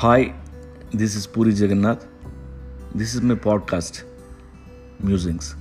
Hi, this is Puri Jagannath. This is my podcast, Musings.